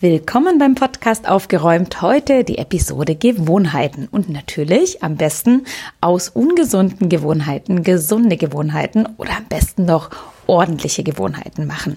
Willkommen beim Podcast Aufgeräumt. Heute die Episode Gewohnheiten und natürlich am besten aus ungesunden Gewohnheiten gesunde Gewohnheiten oder am besten noch ordentliche Gewohnheiten machen.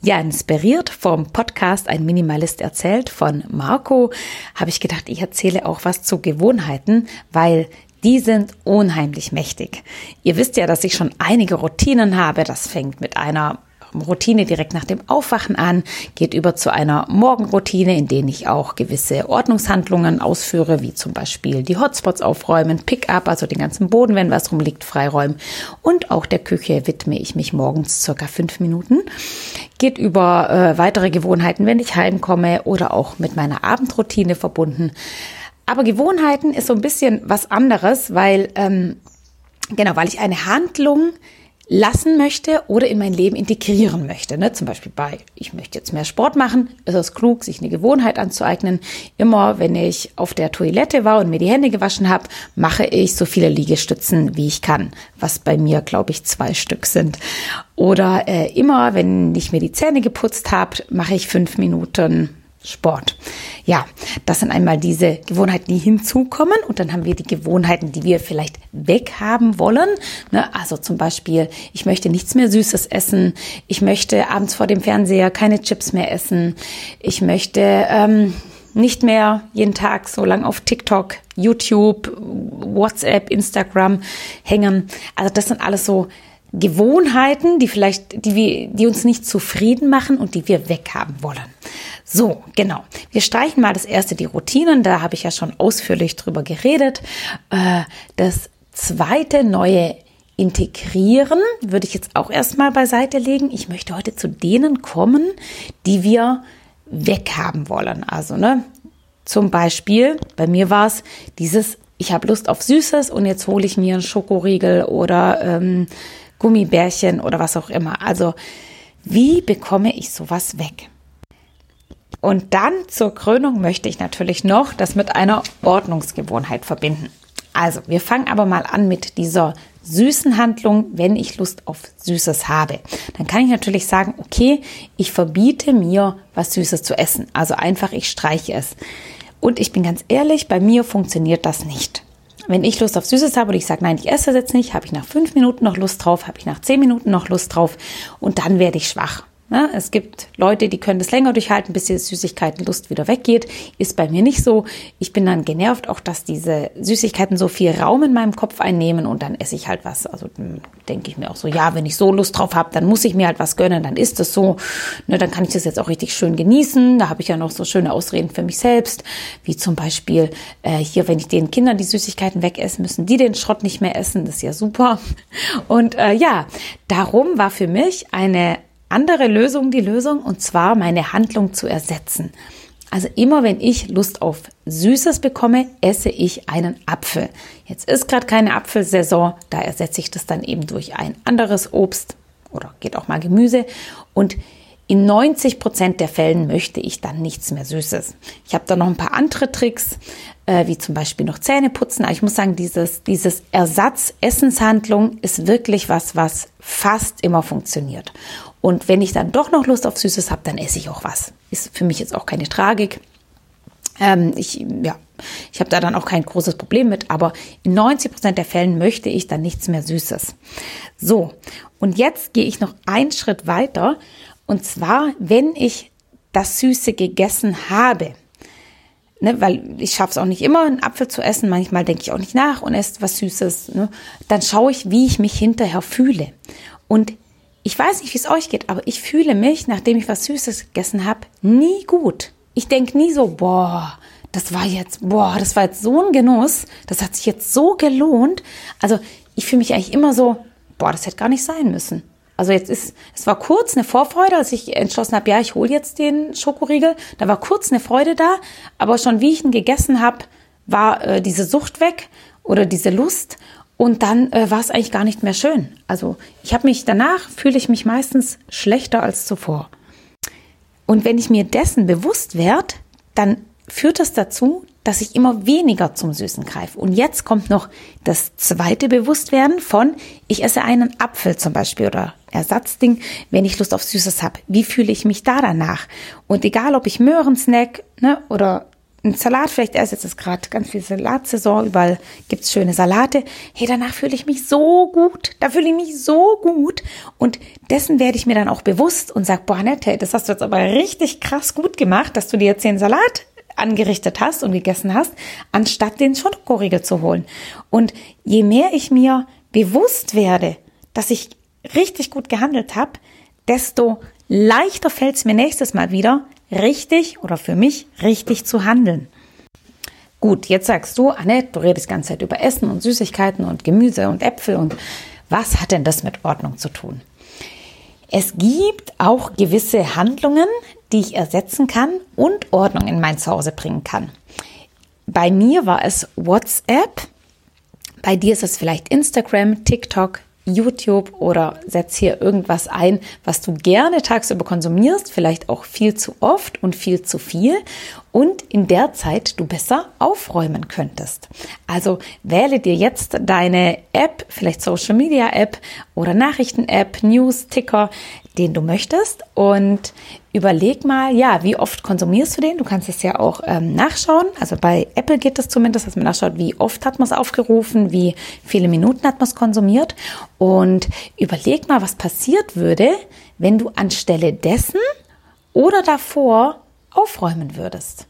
Ja, inspiriert vom Podcast Ein Minimalist erzählt von Marco, habe ich gedacht, ich erzähle auch was zu Gewohnheiten, weil die sind unheimlich mächtig. Ihr wisst ja, dass ich schon einige Routinen habe. Das fängt mit einer Routine direkt nach dem Aufwachen an, geht über zu einer Morgenroutine, in denen ich auch gewisse Ordnungshandlungen ausführe, wie zum Beispiel die Hotspots aufräumen, Pick-up, also den ganzen Boden, wenn was rumliegt, freiräumen. Und auch der Küche widme ich mich morgens circa fünf Minuten. Geht über äh, weitere Gewohnheiten, wenn ich heimkomme oder auch mit meiner Abendroutine verbunden. Aber Gewohnheiten ist so ein bisschen was anderes, weil, ähm, genau, weil ich eine Handlung lassen möchte oder in mein Leben integrieren möchte. Ne? Zum Beispiel bei, ich möchte jetzt mehr Sport machen, ist es klug, sich eine Gewohnheit anzueignen. Immer wenn ich auf der Toilette war und mir die Hände gewaschen habe, mache ich so viele Liegestützen, wie ich kann, was bei mir, glaube ich, zwei Stück sind. Oder äh, immer, wenn ich mir die Zähne geputzt habe, mache ich fünf Minuten Sport. Ja, das sind einmal diese Gewohnheiten, die hinzukommen und dann haben wir die Gewohnheiten, die wir vielleicht weghaben wollen. Ne? Also zum Beispiel, ich möchte nichts mehr Süßes essen, ich möchte abends vor dem Fernseher keine Chips mehr essen, ich möchte ähm, nicht mehr jeden Tag so lang auf TikTok, YouTube, WhatsApp, Instagram hängen. Also das sind alles so Gewohnheiten, die vielleicht, die wir, die uns nicht zufrieden machen und die wir weghaben wollen. So, genau. Wir streichen mal das erste, die Routinen. Da habe ich ja schon ausführlich drüber geredet. Äh, das zweite, neue Integrieren würde ich jetzt auch erstmal beiseite legen. Ich möchte heute zu denen kommen, die wir weghaben wollen. Also, ne, zum Beispiel, bei mir war es dieses, ich habe Lust auf Süßes und jetzt hole ich mir einen Schokoriegel oder ähm, Gummibärchen oder was auch immer. Also, wie bekomme ich sowas weg? Und dann zur Krönung möchte ich natürlich noch das mit einer Ordnungsgewohnheit verbinden. Also, wir fangen aber mal an mit dieser süßen Handlung, wenn ich Lust auf Süßes habe. Dann kann ich natürlich sagen, okay, ich verbiete mir, was Süßes zu essen. Also einfach, ich streiche es. Und ich bin ganz ehrlich, bei mir funktioniert das nicht. Wenn ich Lust auf Süßes habe und ich sage, nein, ich esse das jetzt nicht, habe ich nach fünf Minuten noch Lust drauf, habe ich nach zehn Minuten noch Lust drauf und dann werde ich schwach. Ja, es gibt Leute, die können das länger durchhalten, bis die Süßigkeitenlust wieder weggeht. Ist bei mir nicht so. Ich bin dann genervt, auch dass diese Süßigkeiten so viel Raum in meinem Kopf einnehmen und dann esse ich halt was. Also denke ich mir auch so, ja, wenn ich so Lust drauf habe, dann muss ich mir halt was gönnen, dann ist es so. Ne, dann kann ich das jetzt auch richtig schön genießen. Da habe ich ja noch so schöne Ausreden für mich selbst, wie zum Beispiel äh, hier, wenn ich den Kindern die Süßigkeiten wegesse, müssen die den Schrott nicht mehr essen. Das ist ja super. Und äh, ja, darum war für mich eine andere Lösung die Lösung und zwar meine Handlung zu ersetzen. Also immer wenn ich Lust auf Süßes bekomme, esse ich einen Apfel. Jetzt ist gerade keine Apfelsaison, da ersetze ich das dann eben durch ein anderes Obst oder geht auch mal Gemüse und in 90 Prozent der Fällen möchte ich dann nichts mehr Süßes. Ich habe da noch ein paar andere Tricks, äh, wie zum Beispiel noch Zähne putzen. Aber ich muss sagen, dieses, dieses Ersatz-Essenshandlung ist wirklich was, was fast immer funktioniert. Und wenn ich dann doch noch Lust auf Süßes habe, dann esse ich auch was. Ist für mich jetzt auch keine Tragik. Ähm, ich, ja, ich habe da dann auch kein großes Problem mit, aber in 90 Prozent der Fällen möchte ich dann nichts mehr Süßes. So, und jetzt gehe ich noch einen Schritt weiter. Und zwar, wenn ich das Süße gegessen habe, ne, weil ich schaffe es auch nicht immer, einen Apfel zu essen, manchmal denke ich auch nicht nach und esse was Süßes, ne, dann schaue ich, wie ich mich hinterher fühle. Und ich weiß nicht, wie es euch geht, aber ich fühle mich, nachdem ich was Süßes gegessen habe, nie gut. Ich denke nie so, boah, das war jetzt, boah, das war jetzt so ein Genuss, das hat sich jetzt so gelohnt. Also ich fühle mich eigentlich immer so, boah, das hätte gar nicht sein müssen. Also jetzt ist, es war kurz eine Vorfreude, als ich entschlossen habe, ja, ich hole jetzt den Schokoriegel. Da war kurz eine Freude da, aber schon wie ich ihn gegessen habe, war äh, diese Sucht weg oder diese Lust. Und dann äh, war es eigentlich gar nicht mehr schön. Also ich habe mich danach fühle ich mich meistens schlechter als zuvor. Und wenn ich mir dessen bewusst werde, dann führt das dazu, dass ich immer weniger zum Süßen greife. Und jetzt kommt noch das zweite Bewusstwerden von, ich esse einen Apfel zum Beispiel oder Ersatzding, wenn ich Lust auf Süßes habe. Wie fühle ich mich da danach? Und egal, ob ich Möhren snack ne, oder ein Salat, vielleicht erst jetzt ist gerade ganz viel Salatsaison, überall gibt's schöne Salate. Hey, danach fühle ich mich so gut. Da fühle ich mich so gut. Und dessen werde ich mir dann auch bewusst und sage, boah, Nette, das hast du jetzt aber richtig krass gut gemacht, dass du dir jetzt den Salat angerichtet hast und gegessen hast, anstatt den Schokoriegel zu holen. Und je mehr ich mir bewusst werde, dass ich richtig gut gehandelt habe, desto leichter fällt es mir nächstes Mal wieder, richtig oder für mich richtig zu handeln. Gut, jetzt sagst du, Annette, du redest die ganze Zeit über Essen und Süßigkeiten und Gemüse und Äpfel und was hat denn das mit Ordnung zu tun? Es gibt auch gewisse Handlungen, die ich ersetzen kann und Ordnung in mein Zuhause bringen kann. Bei mir war es WhatsApp, bei dir ist es vielleicht Instagram, TikTok, YouTube oder setz hier irgendwas ein, was du gerne tagsüber konsumierst, vielleicht auch viel zu oft und viel zu viel und in der Zeit du besser aufräumen könntest. Also wähle dir jetzt deine App, vielleicht Social Media App oder Nachrichten App, News, Ticker, den du möchtest und überleg mal, ja, wie oft konsumierst du den? Du kannst es ja auch ähm, nachschauen. Also bei Apple geht es zumindest, dass man nachschaut, wie oft hat man es aufgerufen, wie viele Minuten hat man es konsumiert und überleg mal, was passiert würde, wenn du anstelle dessen oder davor aufräumen würdest.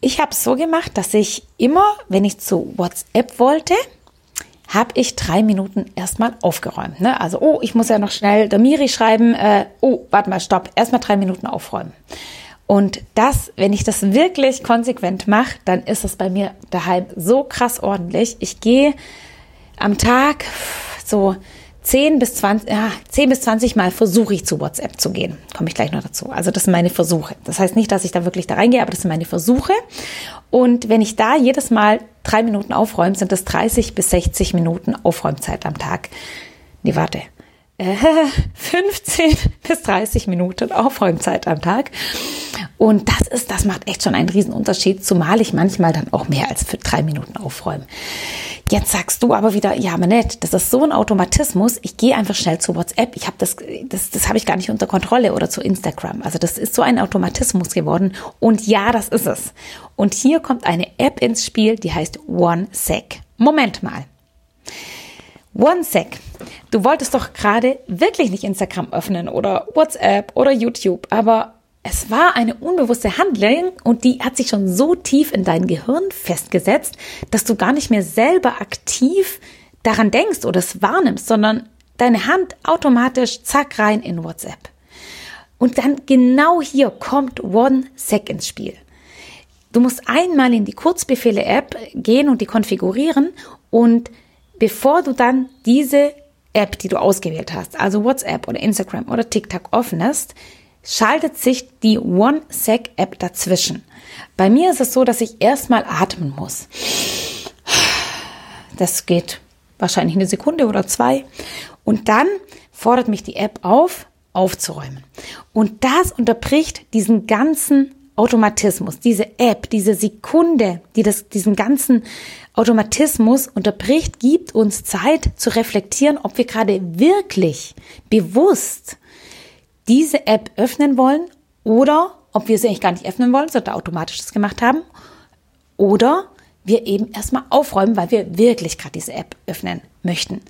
Ich habe es so gemacht, dass ich immer, wenn ich zu WhatsApp wollte, habe ich drei Minuten erstmal aufgeräumt. Ne? Also, oh, ich muss ja noch schnell der Miri schreiben, äh, oh, warte mal, stopp, erstmal drei Minuten aufräumen. Und das, wenn ich das wirklich konsequent mache, dann ist es bei mir daheim so krass ordentlich. Ich gehe am Tag so 10 bis 20, ja, 10 bis 20 Mal versuche ich zu WhatsApp zu gehen. Komme ich gleich noch dazu. Also das sind meine Versuche. Das heißt nicht, dass ich da wirklich da reingehe, aber das sind meine Versuche. Und wenn ich da jedes Mal drei Minuten aufräume, sind das 30 bis 60 Minuten Aufräumzeit am Tag. Nee, warte. 15 äh, bis 30 Minuten Aufräumzeit am Tag. Und das ist, das macht echt schon einen Riesenunterschied, zumal ich manchmal dann auch mehr als für drei Minuten aufräume. Jetzt sagst du aber wieder, ja, Manette, das ist so ein Automatismus. Ich gehe einfach schnell zu WhatsApp. Ich habe das, das, das habe ich gar nicht unter Kontrolle oder zu Instagram. Also das ist so ein Automatismus geworden. Und ja, das ist es. Und hier kommt eine App ins Spiel, die heißt OneSec. Moment mal. OneSec. Du wolltest doch gerade wirklich nicht Instagram öffnen oder WhatsApp oder YouTube, aber es war eine unbewusste Handlung und die hat sich schon so tief in dein Gehirn festgesetzt, dass du gar nicht mehr selber aktiv daran denkst oder es wahrnimmst, sondern deine Hand automatisch zack rein in WhatsApp. Und dann genau hier kommt OneSec ins Spiel. Du musst einmal in die Kurzbefehle-App gehen und die konfigurieren und bevor du dann diese App, die du ausgewählt hast, also WhatsApp oder Instagram oder TikTok offen hast, schaltet sich die OneSec-App dazwischen. Bei mir ist es so, dass ich erstmal atmen muss. Das geht wahrscheinlich eine Sekunde oder zwei. Und dann fordert mich die App auf, aufzuräumen. Und das unterbricht diesen ganzen Automatismus, diese App, diese Sekunde, die das, diesen ganzen Automatismus unterbricht, gibt uns Zeit zu reflektieren, ob wir gerade wirklich bewusst diese App öffnen wollen oder ob wir sie eigentlich gar nicht öffnen wollen, sondern automatisch das gemacht haben oder wir eben erstmal aufräumen, weil wir wirklich gerade diese App öffnen möchten.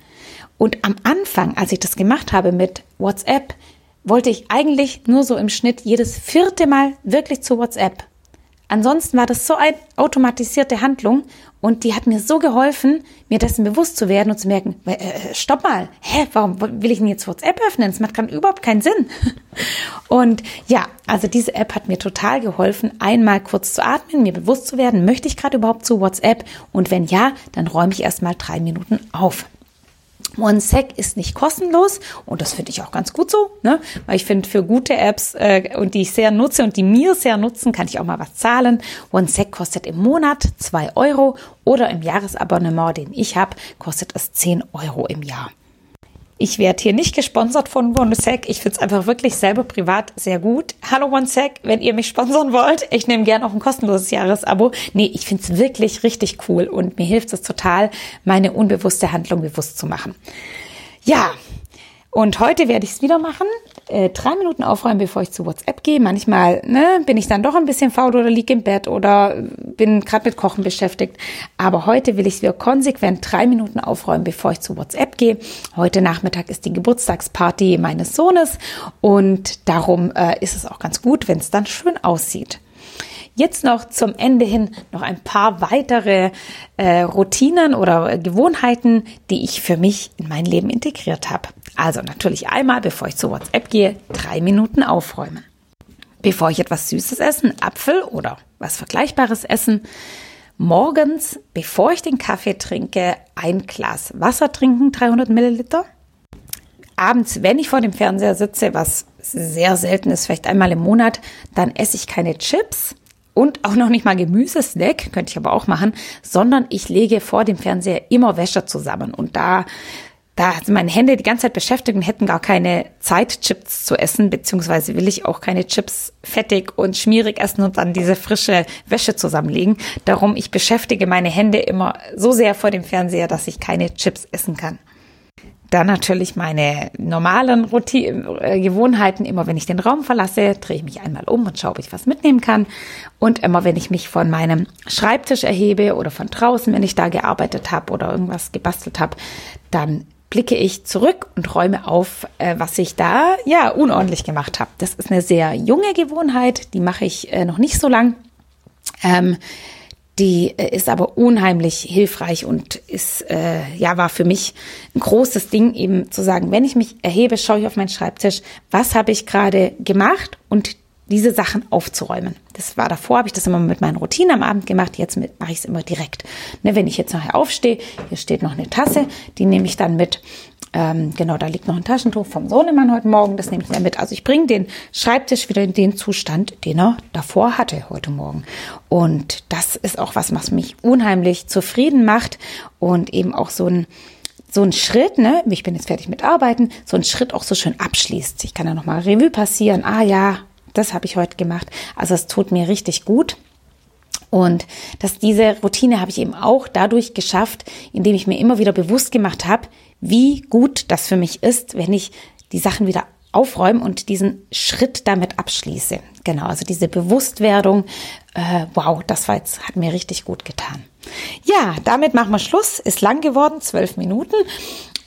Und am Anfang, als ich das gemacht habe mit WhatsApp, wollte ich eigentlich nur so im Schnitt jedes vierte Mal wirklich zu WhatsApp. Ansonsten war das so eine automatisierte Handlung und die hat mir so geholfen, mir dessen bewusst zu werden und zu merken, äh, äh stopp mal, hä, warum will ich denn jetzt WhatsApp öffnen? Das macht gerade überhaupt keinen Sinn. Und ja, also diese App hat mir total geholfen, einmal kurz zu atmen, mir bewusst zu werden, möchte ich gerade überhaupt zu WhatsApp? Und wenn ja, dann räume ich erstmal drei Minuten auf. OneSec ist nicht kostenlos und das finde ich auch ganz gut so, ne? weil ich finde, für gute Apps äh, und die ich sehr nutze und die mir sehr nutzen, kann ich auch mal was zahlen. OneSec kostet im Monat zwei Euro oder im Jahresabonnement, den ich habe, kostet es zehn Euro im Jahr. Ich werde hier nicht gesponsert von OneSec. Ich finde es einfach wirklich selber privat sehr gut. Hallo OneSec, wenn ihr mich sponsern wollt, ich nehme gerne auch ein kostenloses Jahresabo. Nee, ich finde es wirklich richtig cool und mir hilft es total, meine unbewusste Handlung bewusst zu machen. Ja, und heute werde ich es wieder machen. Äh, drei Minuten aufräumen, bevor ich zu WhatsApp gehe. Manchmal ne, bin ich dann doch ein bisschen faul oder liege im Bett oder bin gerade mit Kochen beschäftigt. Aber heute will ich es wieder konsequent drei Minuten aufräumen, bevor ich zu WhatsApp gehe. Heute Nachmittag ist die Geburtstagsparty meines Sohnes und darum äh, ist es auch ganz gut, wenn es dann schön aussieht. Jetzt noch zum Ende hin noch ein paar weitere äh, Routinen oder Gewohnheiten, die ich für mich in mein Leben integriert habe. Also natürlich einmal, bevor ich zu WhatsApp gehe, drei Minuten aufräumen. Bevor ich etwas Süßes essen, Apfel oder was Vergleichbares essen, morgens, bevor ich den Kaffee trinke, ein Glas Wasser trinken, 300 Milliliter. Abends, wenn ich vor dem Fernseher sitze, was sehr selten ist, vielleicht einmal im Monat, dann esse ich keine Chips, und auch noch nicht mal Gemüsesnack, könnte ich aber auch machen, sondern ich lege vor dem Fernseher immer Wäsche zusammen und da da sind meine Hände die ganze Zeit beschäftigt und hätten gar keine Zeit, Chips zu essen, beziehungsweise will ich auch keine Chips fettig und schmierig essen und dann diese frische Wäsche zusammenlegen. Darum, ich beschäftige meine Hände immer so sehr vor dem Fernseher, dass ich keine Chips essen kann. Dann natürlich meine normalen Routine, äh, Gewohnheiten. Immer wenn ich den Raum verlasse, drehe ich mich einmal um und schaue, ob ich was mitnehmen kann. Und immer wenn ich mich von meinem Schreibtisch erhebe oder von draußen, wenn ich da gearbeitet habe oder irgendwas gebastelt habe, dann blicke ich zurück und räume auf, äh, was ich da ja unordentlich gemacht habe. Das ist eine sehr junge Gewohnheit, die mache ich äh, noch nicht so lang. Ähm, die äh, ist aber unheimlich hilfreich und ist, äh, ja, war für mich ein großes Ding, eben zu sagen, wenn ich mich erhebe, schaue ich auf meinen Schreibtisch, was habe ich gerade gemacht und diese Sachen aufzuräumen. Das war davor, habe ich das immer mit meinen Routinen am Abend gemacht, jetzt mache ich es immer direkt. Ne, wenn ich jetzt nachher aufstehe, hier steht noch eine Tasse, die nehme ich dann mit ähm, genau, da liegt noch ein Taschentuch vom Sohnemann heute Morgen, das nehme ich dann mit. Also ich bringe den Schreibtisch wieder in den Zustand, den er davor hatte heute Morgen. Und das ist auch was, was mich unheimlich zufrieden macht und eben auch so ein so ein Schritt, ne, ich bin jetzt fertig mit Arbeiten, so ein Schritt auch so schön abschließt. Ich kann ja nochmal Revue passieren. Ah ja, das habe ich heute gemacht. Also es tut mir richtig gut. Und dass diese Routine habe ich eben auch dadurch geschafft, indem ich mir immer wieder bewusst gemacht habe, wie gut das für mich ist, wenn ich die Sachen wieder aufräume und diesen Schritt damit abschließe. Genau, also diese Bewusstwerdung, äh, wow, das war jetzt, hat mir richtig gut getan. Ja, damit machen wir Schluss. Ist lang geworden, zwölf Minuten.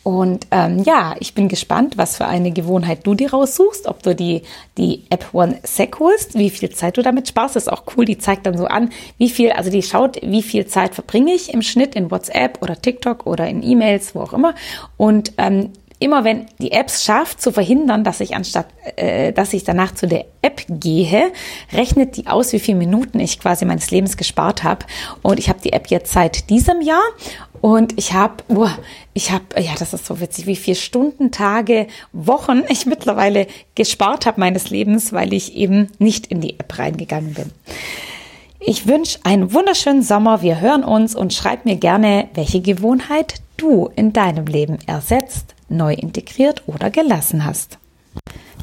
Und ähm, ja, ich bin gespannt, was für eine Gewohnheit du dir raussuchst, ob du die, die App One Sec holst, wie viel Zeit du damit sparst. Das ist auch cool, die zeigt dann so an, wie viel, also die schaut, wie viel Zeit verbringe ich im Schnitt in WhatsApp oder TikTok oder in E-Mails, wo auch immer. Und ähm, immer wenn die Apps schafft zu verhindern, dass ich anstatt, äh, dass ich danach zu der App gehe, rechnet die aus, wie viele Minuten ich quasi meines Lebens gespart habe. Und ich habe die App jetzt seit diesem Jahr und ich habe, oh, ich habe, ja, das ist so witzig, wie viele Stunden, Tage, Wochen ich mittlerweile gespart habe meines Lebens, weil ich eben nicht in die App reingegangen bin. Ich wünsche einen wunderschönen Sommer. Wir hören uns und schreib mir gerne, welche Gewohnheit du in deinem Leben ersetzt neu integriert oder gelassen hast.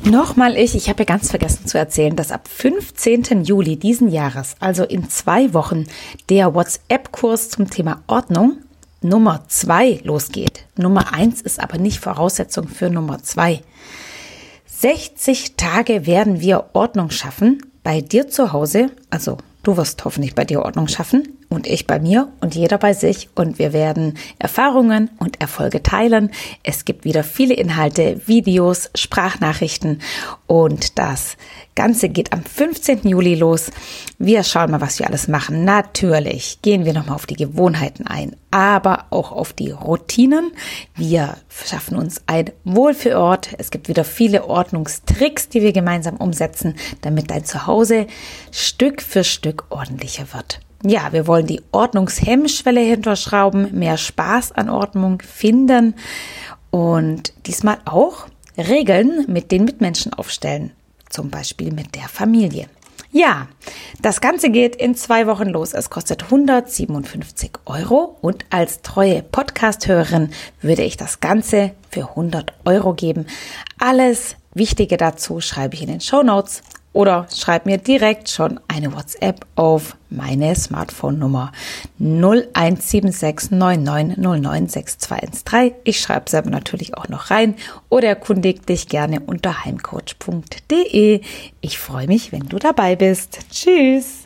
Nochmal ich, ich habe ja ganz vergessen zu erzählen, dass ab 15. Juli diesen Jahres, also in zwei Wochen, der WhatsApp-Kurs zum Thema Ordnung Nummer zwei losgeht. Nummer eins ist aber nicht Voraussetzung für Nummer zwei. 60 Tage werden wir Ordnung schaffen bei dir zu Hause, also Du wirst hoffentlich bei dir Ordnung schaffen und ich bei mir und jeder bei sich und wir werden Erfahrungen und Erfolge teilen. Es gibt wieder viele Inhalte, Videos, Sprachnachrichten und das Ganze geht am 15. Juli los. Wir schauen mal, was wir alles machen. Natürlich gehen wir nochmal auf die Gewohnheiten ein, aber auch auf die Routinen. Wir schaffen uns ein Wohlfühlort. Es gibt wieder viele Ordnungstricks, die wir gemeinsam umsetzen, damit dein Zuhause Stück für Stück ordentlicher wird. Ja, wir wollen die Ordnungshemmschwelle hinterschrauben, mehr Spaß an Ordnung finden und diesmal auch Regeln mit den Mitmenschen aufstellen zum Beispiel mit der Familie. Ja, Das Ganze geht in zwei Wochen los. Es kostet 157 Euro und als treue Podcast-Hörerin würde ich das Ganze für 100 Euro geben. Alles Wichtige dazu schreibe ich in den Show Notes oder schreib mir direkt schon eine WhatsApp auf meine Smartphone-Nummer 017699096213. Ich schreibe selber natürlich auch noch rein oder erkundig dich gerne unter heimcoach.de. Ich freue mich, wenn du dabei bist. Tschüss!